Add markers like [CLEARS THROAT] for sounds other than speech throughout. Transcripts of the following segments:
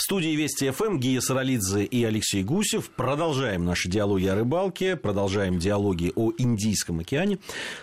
В студии Вести ФМ Гия Саралидзе и Алексей Гусев. Продолжаем наши диалоги о рыбалке, продолжаем диалоги о Индийском океане.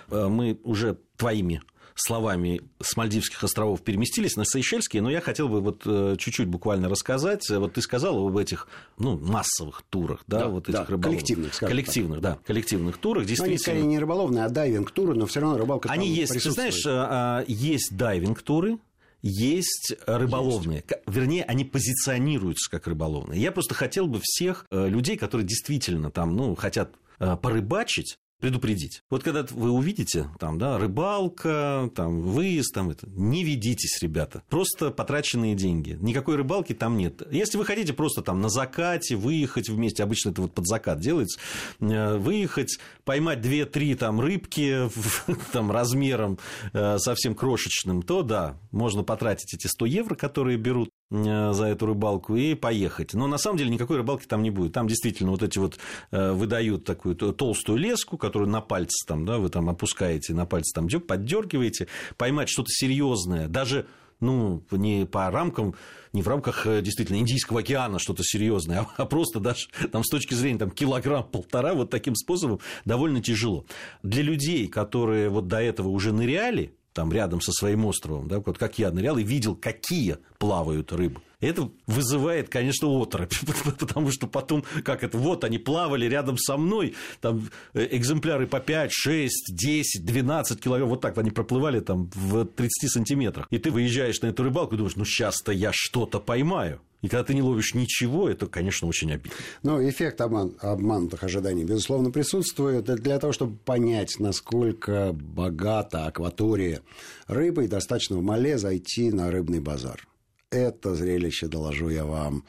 Э, мы уже твоими словами с Мальдивских островов переместились на Сейшельские, но я хотел бы вот э, чуть-чуть буквально рассказать. Вот ты сказал об этих ну, массовых турах, да, да вот этих да, рыболовных. Коллективных, Коллективных, так. да, коллективных турах. Действительно... Но они скорее не рыболовные, а дайвинг-туры, но все равно рыбалка Они есть, ты знаешь, а, а, есть дайвинг-туры, есть рыболовные. Есть. Вернее, они позиционируются как рыболовные. Я просто хотел бы всех э, людей, которые действительно там, ну, хотят э, порыбачить, предупредить. Вот когда вы увидите, там, да, рыбалка, там, выезд, там, это, не ведитесь, ребята. Просто потраченные деньги. Никакой рыбалки там нет. Если вы хотите просто там на закате выехать вместе, обычно это вот под закат делается, э, выехать, поймать 2-3 там рыбки [LAUGHS] там, размером э, совсем крошечным, то да, можно потратить эти 100 евро, которые берут за эту рыбалку и поехать. Но на самом деле никакой рыбалки там не будет. Там действительно вот эти вот э, выдают такую толстую леску, которую на пальце там, да, вы там опускаете на пальце, там поддергиваете, поймать что-то серьезное, даже ну, не по рамкам, не в рамках э, действительно Индийского океана что-то серьезное, а просто даже там, с точки зрения там, килограмм-полтора [LAUGHS] вот таким способом довольно тяжело. Для людей, которые вот до этого уже ныряли, там рядом со своим островом, да, вот как я нырял и видел, какие плавают рыбы. Это вызывает, конечно, оторопь, [LAUGHS] потому что потом, как это, вот они плавали рядом со мной, там э, экземпляры по 5, 6, 10, 12 килограмм, вот так они проплывали там в 30 сантиметрах. И ты выезжаешь на эту рыбалку и думаешь, ну сейчас-то я что-то поймаю. И когда ты не ловишь ничего, это, конечно, очень обидно. Ну, эффект обман, обманутых ожиданий, безусловно, присутствует. Для того, чтобы понять, насколько богата акватория рыбой, достаточно в Мале зайти на рыбный базар. Это зрелище, доложу я вам,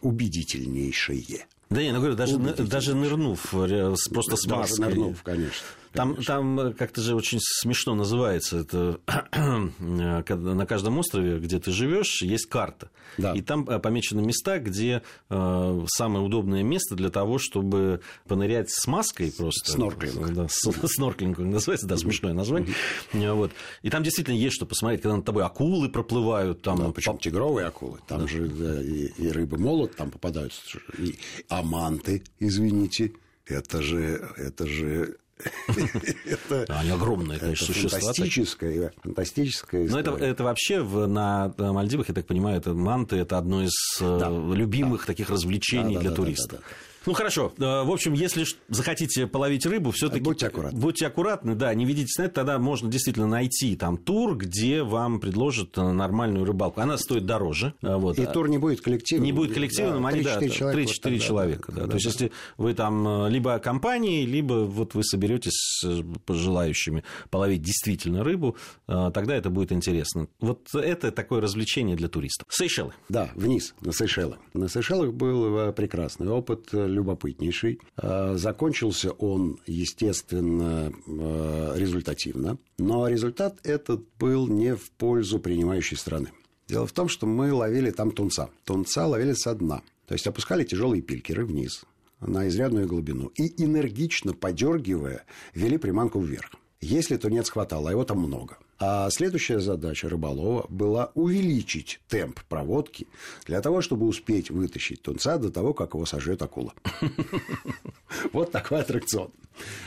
убедительнейшее. Да не, ну говорю, даже, даже нырнув, э, просто с маской. Даже нырнув, конечно. Там, там э, как-то же очень смешно называется это [CLEARS THROAT] на каждом острове, где ты живешь, есть карта. Да. И там э, помечены места, где э, самое удобное место для того, чтобы понырять с маской просто. Снорклинг. Да, снорклинг называется, да, смешное название. Вот. И там действительно есть что посмотреть, когда над тобой акулы проплывают. Там, да, причем тигровые акулы. Там да. же да, и, и рыбы молот там попадаются. И аманты, извините. Это же, это же [LAUGHS] Они огромные, конечно, существа. Фантастическая, фантастическая Но это, это вообще на Мальдивах, я так понимаю, это манты, это одно из э, любимых таких развлечений для туристов. Ну хорошо. Э, в общем, если захотите половить рыбу, все-таки будьте аккуратны. Будьте аккуратны, да, не видите снэт, тогда можно действительно найти там тур, где вам предложат э, нормальную рыбалку. Она стоит дороже. Э, вот. И тур не будет коллективным. Не будет коллективным, да, они, да, 3-4 человека. 3-4 вот человека, да. да. да. То есть, если вы там либо компанией, либо вот вы соберетесь с желающими половить действительно рыбу, тогда это будет интересно. Вот это такое развлечение для туристов. Сейшелы. Да, вниз, на Сейшелы. На Сейшелах был прекрасный опыт любопытнейший. А, закончился он, естественно, а, результативно, но результат этот был не в пользу принимающей страны. Дело в том, что мы ловили там тунца. Тунца ловили со дна. То есть опускали тяжелые пилькеры вниз на изрядную глубину и энергично подергивая вели приманку вверх. Если тунец хватало, а его там много – а следующая задача рыболова была увеличить темп проводки для того, чтобы успеть вытащить тунца до того, как его сожрет акула. [LAUGHS] Вот такой аттракцион.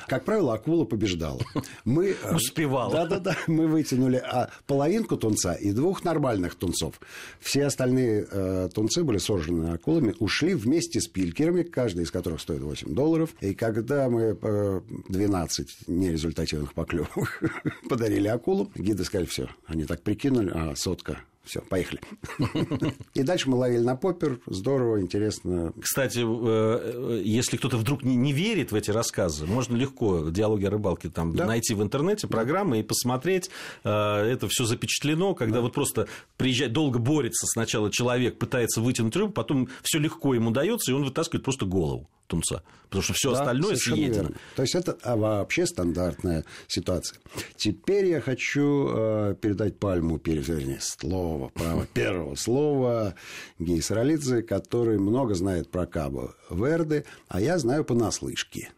Как правило, акула побеждала. Мы, э, Успевала. Да-да-да. Мы вытянули а, половинку тунца и двух нормальных тунцов. Все остальные э, тунцы были сожжены акулами, ушли вместе с пилькерами, каждый из которых стоит 8 долларов. И когда мы э, 12 нерезультативных поклевок [LAUGHS] подарили акулам, гиды сказали, все, они так прикинули, а сотка все, поехали. И дальше мы ловили на поппер. Здорово, интересно. Кстати, э, если кто-то вдруг не верит в эти рассказы, можно легко диалоги о рыбалке там да. найти в интернете программы и посмотреть. Э, это все запечатлено, когда да. вот просто приезжает, долго борется сначала человек, пытается вытянуть рыбу, потом все легко ему дается, и он вытаскивает просто голову тунца, потому что все да, остальное съедено. Верно. То есть это а, вообще стандартная ситуация. Теперь я хочу э, передать пальму, вернее, слово, право [LAUGHS] первого слова Гей Саралидзе, который много знает про Кабо Верде, а я знаю понаслышке.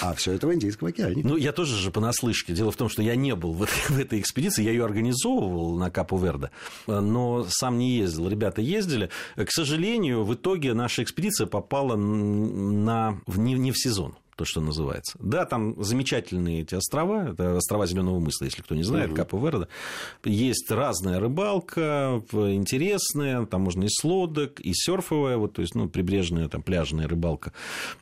А все это в Индийском океане. Ну, я тоже же понаслышке. Дело в том, что я не был в в этой экспедиции, я ее организовывал на Капу Верде, но сам не ездил. Ребята ездили. К сожалению, в итоге наша экспедиция попала на, не, не в сезон то, что называется. Да, там замечательные эти острова, это острова Зеленого мыса, если кто не знает, угу. Капо Верде. Есть разная рыбалка, интересная, там можно и с лодок, и серфовая, вот, то есть, ну, прибрежная, там, пляжная рыбалка.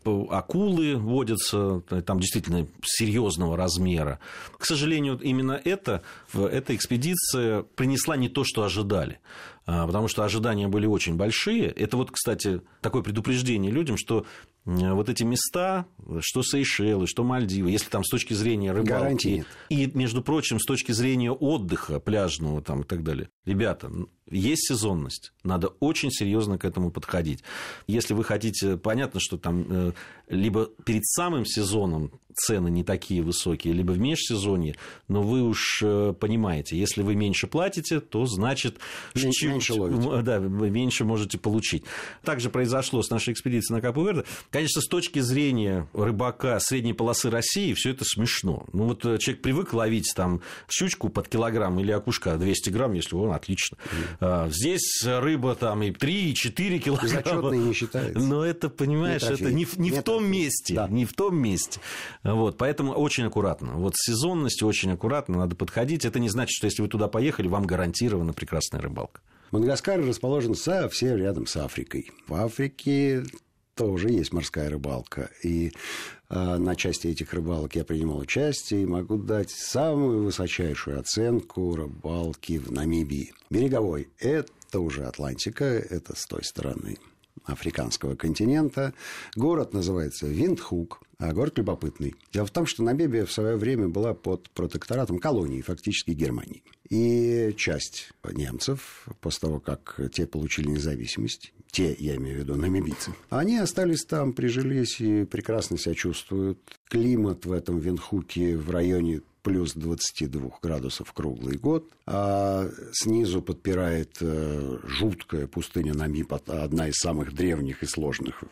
Акулы водятся, там действительно серьезного размера. К сожалению, именно это, эта экспедиция принесла не то, что ожидали. А, потому что ожидания были очень большие. Это вот, кстати, такое предупреждение людям, что вот эти места, что Сейшелы, что Мальдивы, если там с точки зрения рыбалки и, между прочим, с точки зрения отдыха пляжного там, и так далее, ребята, есть сезонность, надо очень серьезно к этому подходить. Если вы хотите, понятно, что там э, либо перед самым сезоном цены не такие высокие, либо в межсезонье, но вы уж э, понимаете, если вы меньше платите, то значит меньше, меньше ловите. Да, вы меньше можете получить. Также произошло с нашей экспедицией на Капу Верде. Конечно, с точки зрения рыбака средней полосы России все это смешно. Ну вот э, человек привык ловить там щучку под килограмм или окушка 200 грамм, если он отлично. Mm. Здесь рыба там и 3, и 4 килограмма. Зачетный не считается. Но это, понимаешь, не это не, не в том месте. Да. Не в том месте. Вот, поэтому очень аккуратно. Вот с сезонностью очень аккуратно надо подходить. Это не значит, что если вы туда поехали, вам гарантирована прекрасная рыбалка. Мадагаскар расположен совсем рядом с Африкой. В Африке тоже есть морская рыбалка. И на части этих рыбалок я принимал участие и могу дать самую высочайшую оценку рыбалки в Намибии. Береговой – это уже Атлантика, это с той стороны африканского континента. Город называется Виндхук, а город любопытный. Дело в том, что Намибия в свое время была под протекторатом колонии, фактически Германии. И часть немцев, после того, как те получили независимость, те, я имею в виду, намибийцы, они остались там, прижились и прекрасно себя чувствуют. Климат в этом Винхуке в районе плюс 22 градусов круглый год, а снизу подпирает э, жуткая пустыня Намиб, одна из самых древних и сложных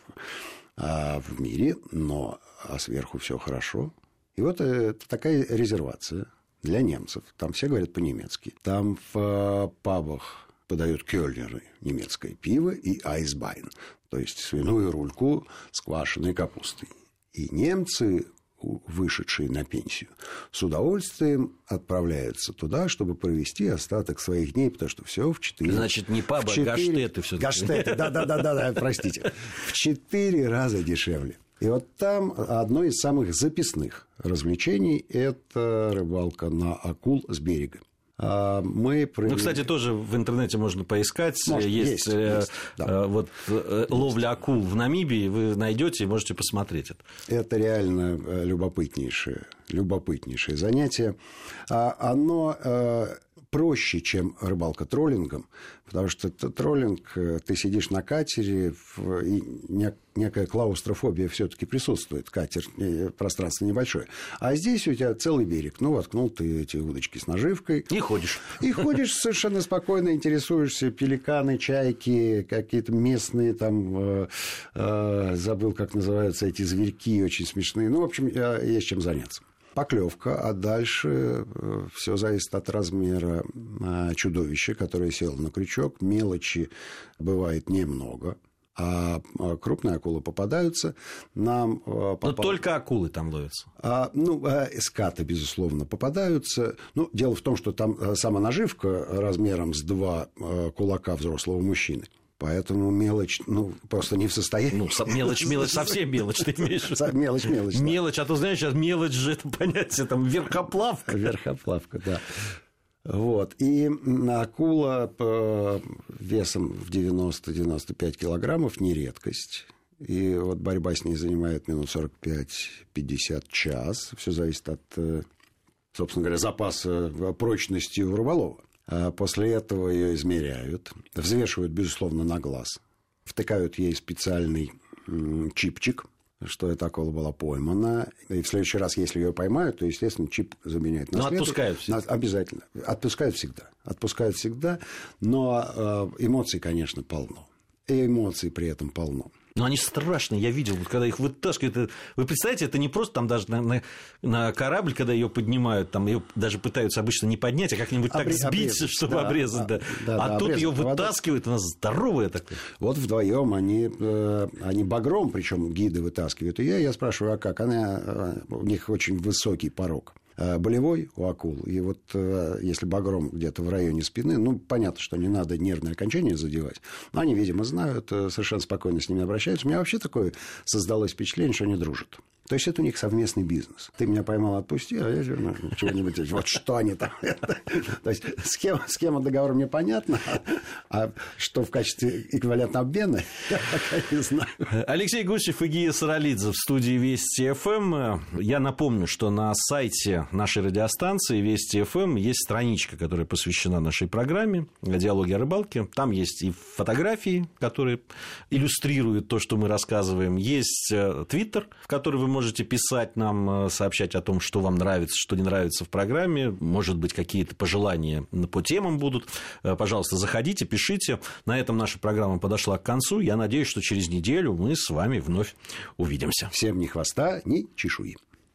а, в мире, но а сверху все хорошо. И вот это такая резервация для немцев. Там все говорят по-немецки. Там в э, пабах подают кёльнеры, немецкое пиво и айсбайн, то есть свиную рульку с квашеной капустой. И немцы вышедшие на пенсию, с удовольствием отправляются туда, чтобы провести остаток своих дней, потому что все в четыре... Значит, не паба, а 4... гаштеты все Гаштеты, да-да-да, простите. В четыре раза дешевле. И вот там одно из самых записных развлечений – это рыбалка на акул с берега. А, мы провели... Ну, кстати, тоже в интернете можно поискать. Может, есть есть, э, есть да. Э, вот, э, ловля акул в Намибии, вы найдете и можете посмотреть это. Это реально любопытнейшее, любопытнейшее занятие. А, оно проще, чем рыбалка троллингом, потому что троллинг, э, ты сидишь на катере, и некая клаустрофобия все-таки присутствует, катер, э, пространство небольшое. А здесь у тебя целый берег, ну, воткнул ты эти удочки с наживкой. И ходишь. И ходишь совершенно спокойно, интересуешься, пеликаны, чайки, какие-то местные там, э, забыл, как называются эти зверьки, очень смешные. Ну, в общем, есть чем заняться поклевка, а дальше э, все зависит от размера а, чудовища, которое село на крючок. Мелочи бывает немного, а, а крупные акулы попадаются. Нам э, попал... Но только акулы там ловятся. А, ну, а, скаты, безусловно, попадаются. Ну, дело в том, что там э, сама наживка размером с два кулака взрослого мужчины – Поэтому мелочь, ну, просто не в состоянии. Ну, мелочь, мелочь, совсем мелочь, ты имеешь Мелочь, мелочь. Мелочь, а то знаешь, сейчас мелочь же это понятие, там, верхоплавка. Верхоплавка, да. Вот. И акула весом в 90-95 килограммов не редкость. И вот борьба с ней занимает минут 45-50 час. Все зависит от, э, собственно говоря, запаса прочности у рыболова. А после этого ее измеряют, взвешивают, безусловно, на глаз, втыкают ей специальный чипчик, что эта акула была поймана. И в следующий раз, если ее поймают, то, естественно, чип заменяют на Но отпускают всегда. Обязательно. Отпускают всегда. Отпускают всегда. Но э, эмоций, конечно, полно. И эмоций при этом полно. Но они страшные, я видел, вот, когда их вытаскивают. Это, вы представляете, это не просто там даже на, на, на корабль, когда ее поднимают, там ее даже пытаются обычно не поднять, а как-нибудь Обре- так сбить, обрезать, чтобы да, обрезать. Да. Да, а да, тут ее вытаскивают, она здоровая такая. Вот вдвоем они, э, они багром, причем гиды вытаскивают ее. Я спрашиваю, а как? Она, э, у них очень высокий порог. Э, болевой у акул. И вот э, если багром где-то в районе спины, ну, понятно, что не надо нервное окончание задевать. Но они, видимо, знают, э, совершенно спокойно с ними обращаются. У меня вообще такое создалось впечатление, что они дружат. То есть это у них совместный бизнес. Ты меня поймал, отпусти, а я ну, чего-нибудь. Вот что они там. [LAUGHS] То есть схема, схема договора мне понятна, а что в качестве эквивалентного обмена, [LAUGHS] я пока не знаю. Алексей Гусев и Гия Саралидзе в студии Вести ФМ. Я напомню, что на сайте нашей радиостанции Вести ФМ есть страничка, которая посвящена нашей программе «Диалоги о рыбалке». Там есть и фотографии, которые иллюстрируют то, что мы рассказываем. Есть э, Твиттер, в который вы можете писать нам, э, сообщать о том, что вам нравится, что не нравится в программе. Может быть, какие-то пожелания по темам будут. Э, пожалуйста, заходите, пишите. На этом наша программа подошла к концу. Я надеюсь, что через неделю мы с вами вновь увидимся. Всем ни хвоста, ни чешуи.